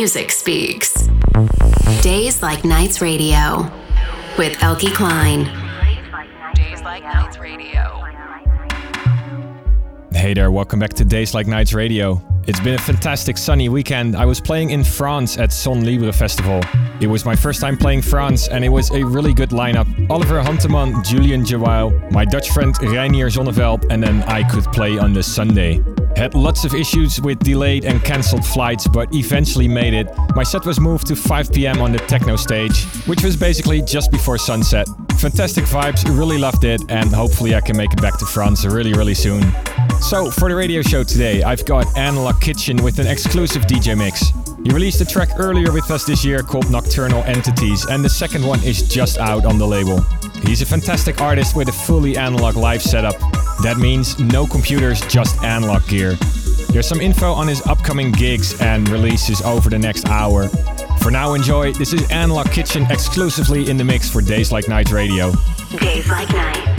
music speaks. Days Like Nights Radio with Eelke Klein. Days Like Nights Radio. Hey there, welcome back to Days Like Nights Radio. It's been a fantastic sunny weekend. I was playing in France at Son Libre Festival. It was my first time playing France and it was a really good lineup. Oliver Huntemann, Julian Jeweil, my Dutch friend Reinier Zonneveld, and then I could play on the Sunday. Had lots of issues with delayed and cancelled flights, but eventually made it. My set was moved to 5 pm on the techno stage, which was basically just before sunset. Fantastic vibes, really loved it, and hopefully I can make it back to France really, really soon. So, for the radio show today, I've got Analog Kitchen with an exclusive DJ mix. He released a track earlier with us this year called Nocturnal Entities, and the second one is just out on the label. He's a fantastic artist with a fully analog live setup. That means no computers, just analog gear. There's some info on his upcoming gigs and releases over the next hour. For now, enjoy. This is Analog Kitchen exclusively in the mix for Days Like Night Radio. Days Like Night.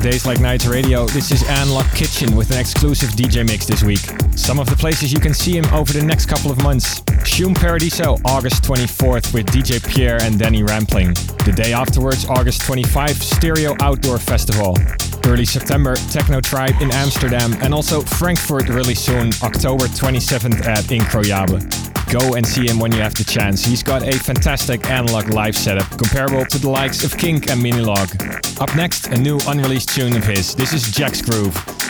Days Like Nights Radio. This is Analog Kitchen with an exclusive DJ mix this week. Some of the places you can see him over the next couple of months. Shoom Paradiso, August 24th with DJ Pierre and Danny Rampling. The day afterwards, August 25th, Stereo Outdoor Festival. Early September, Techno Tribe in Amsterdam and also Frankfurt really soon, October 27th at Incroyable. Go and see him when you have the chance. He's got a fantastic analog live setup comparable to the likes of Kink and Minilogue. Up next, a new unreleased tune of his. This is Jack's Groove.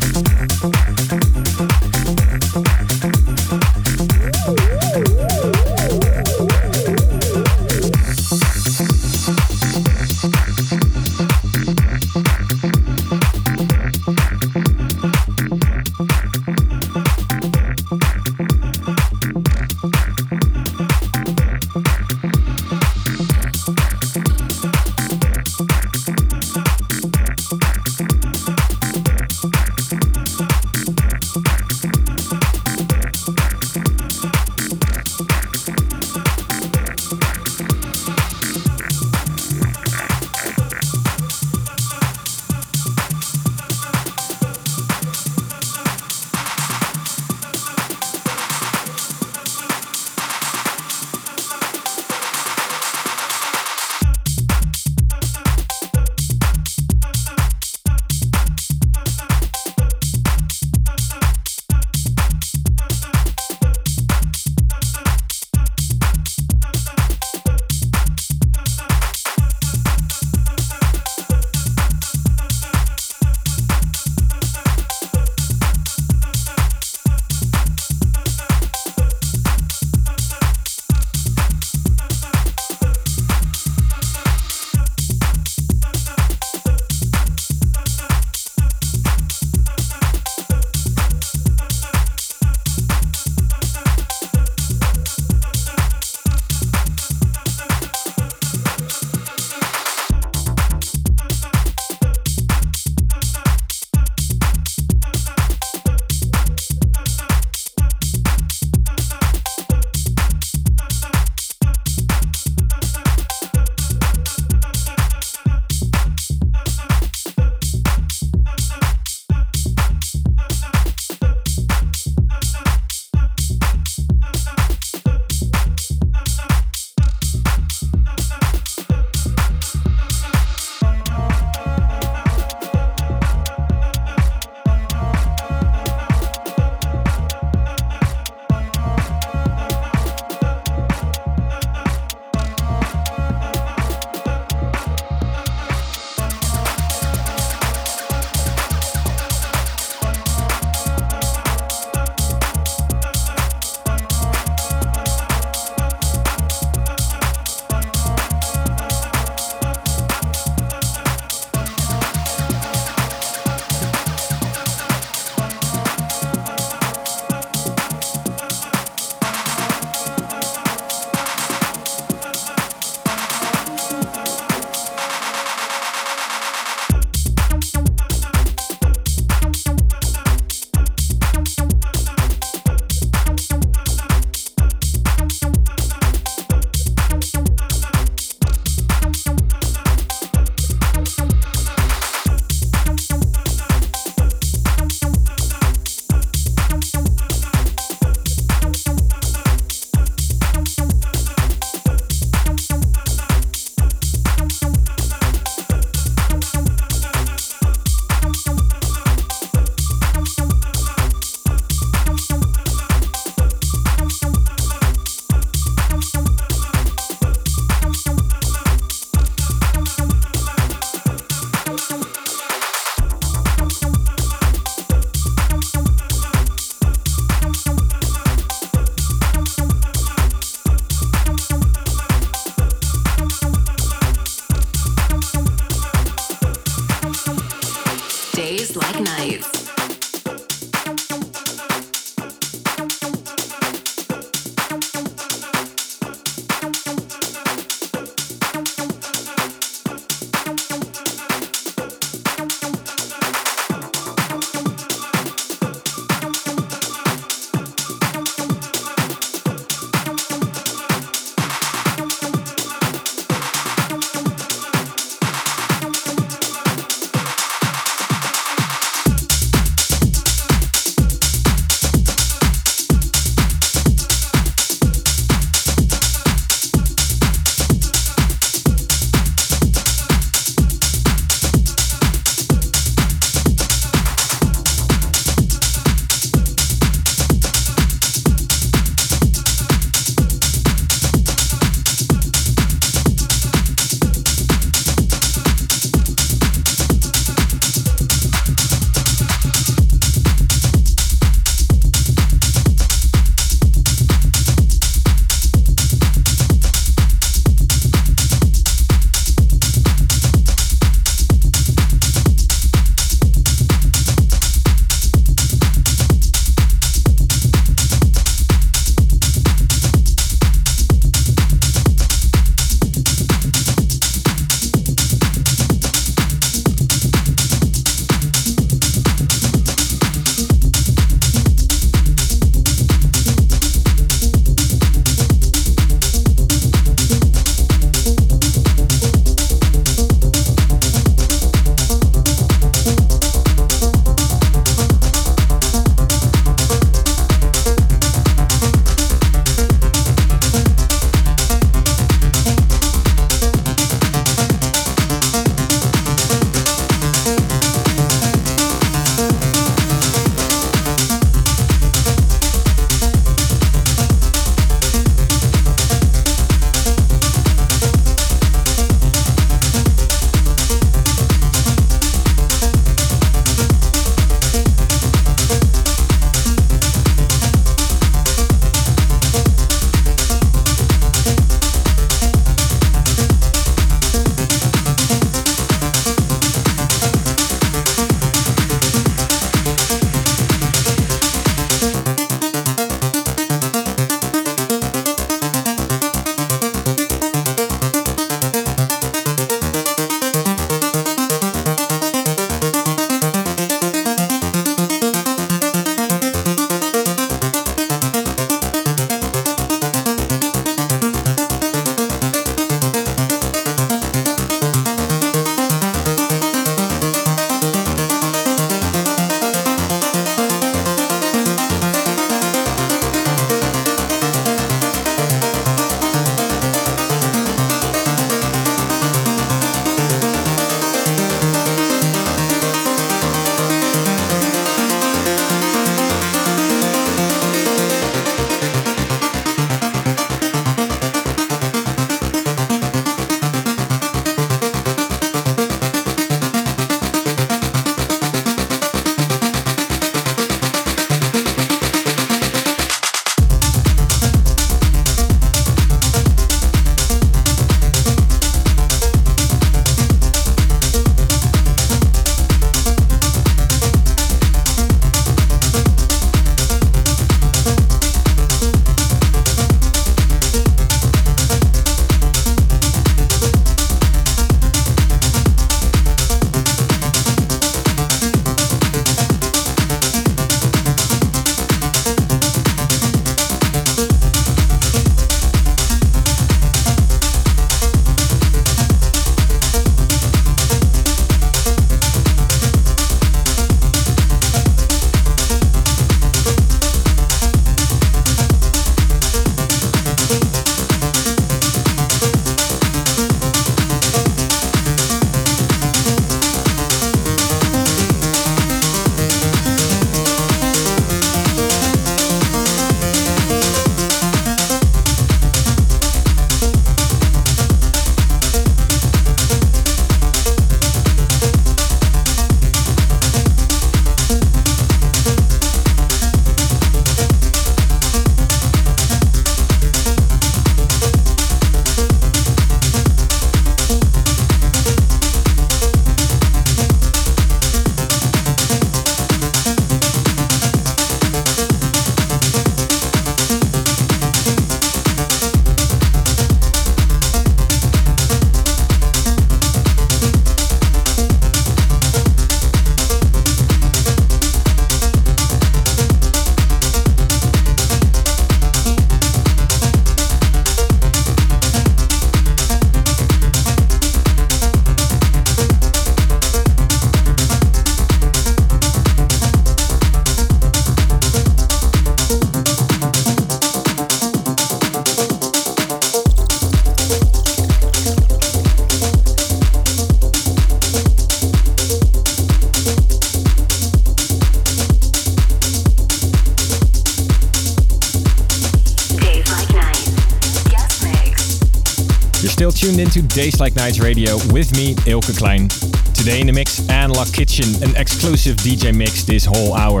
into Days Like Nights Radio with me, Eelke Kleijn. Today in the mix, Analog Kitchen, an exclusive DJ mix this whole hour.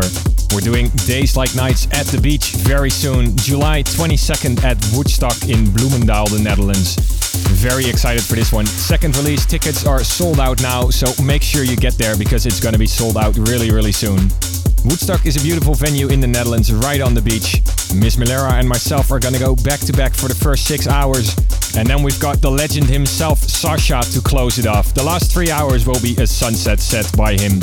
We're doing Days Like Nights at the beach very soon, July 22nd at Woodstock in Bloemendaal, the Netherlands. Very excited for this one. Second release tickets are sold out now, so make sure you get there because it's gonna be sold out really, really soon. Woodstock is a beautiful venue in the Netherlands, right on the beach. Miss Melera and myself are gonna go back to back for the first six hours. And then we've got the legend himself, Sasha, to close it off. The last three hours will be a sunset set by him.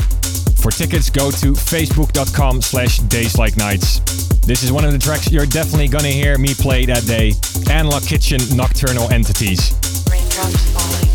For tickets, go to facebook.com slash days like nights. This is one of the tracks you're definitely gonna hear me play that day. Analog Kitchen Nocturnal Entities. Raindrops falling.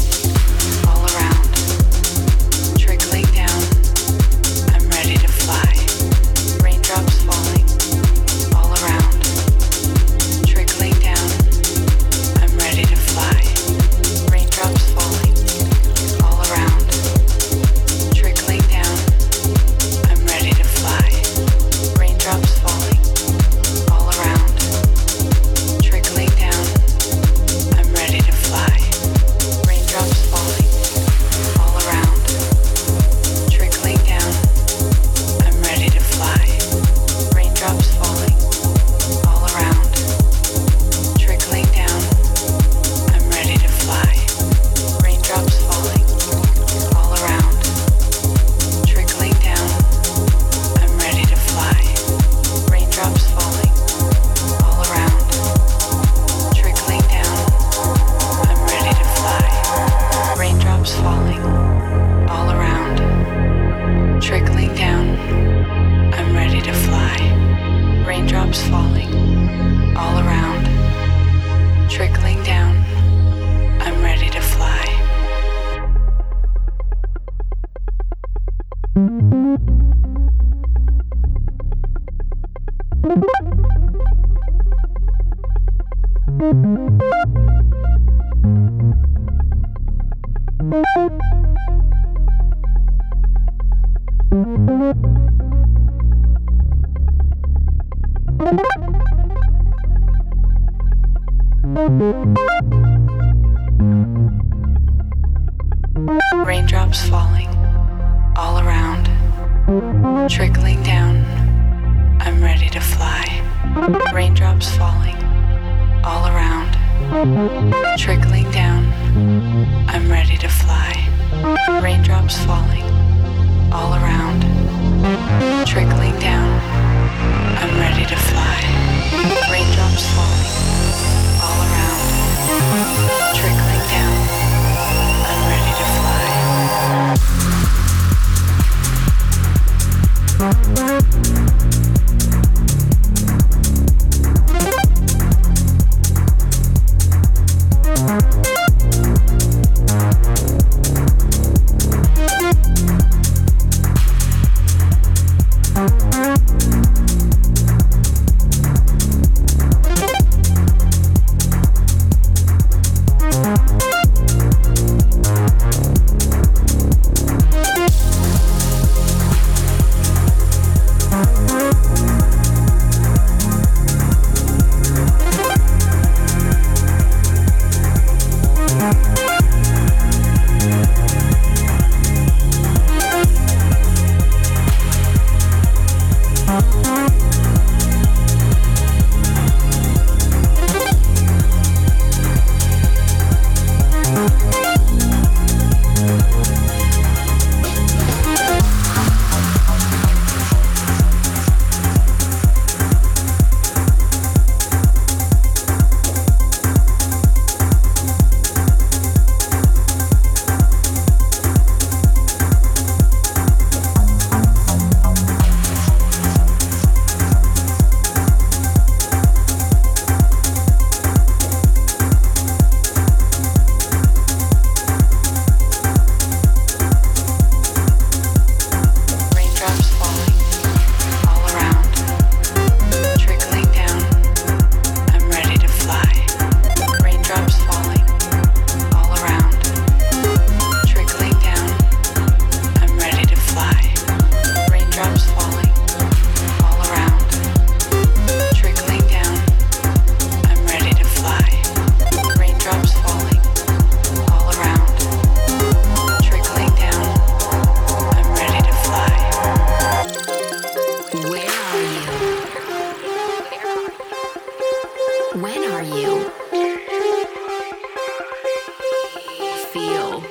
feel.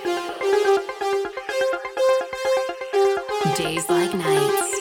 Days like nights.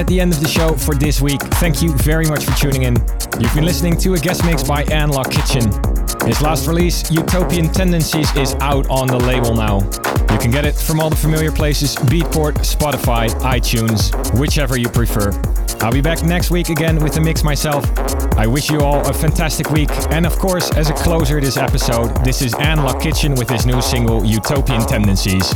At the end of the show for this week. Thank you very much for tuning in. You've been listening to a guest mix by Analog Kitchen. His last release, Utopian Tendencies, is out on the label now. You can get it from all the familiar places Beatport, Spotify, iTunes, whichever you prefer. I'll be back next week again with the mix myself. I wish you all a fantastic week. And of course, as a closer to this episode, this is Analog Kitchen with his new single Utopian Tendencies.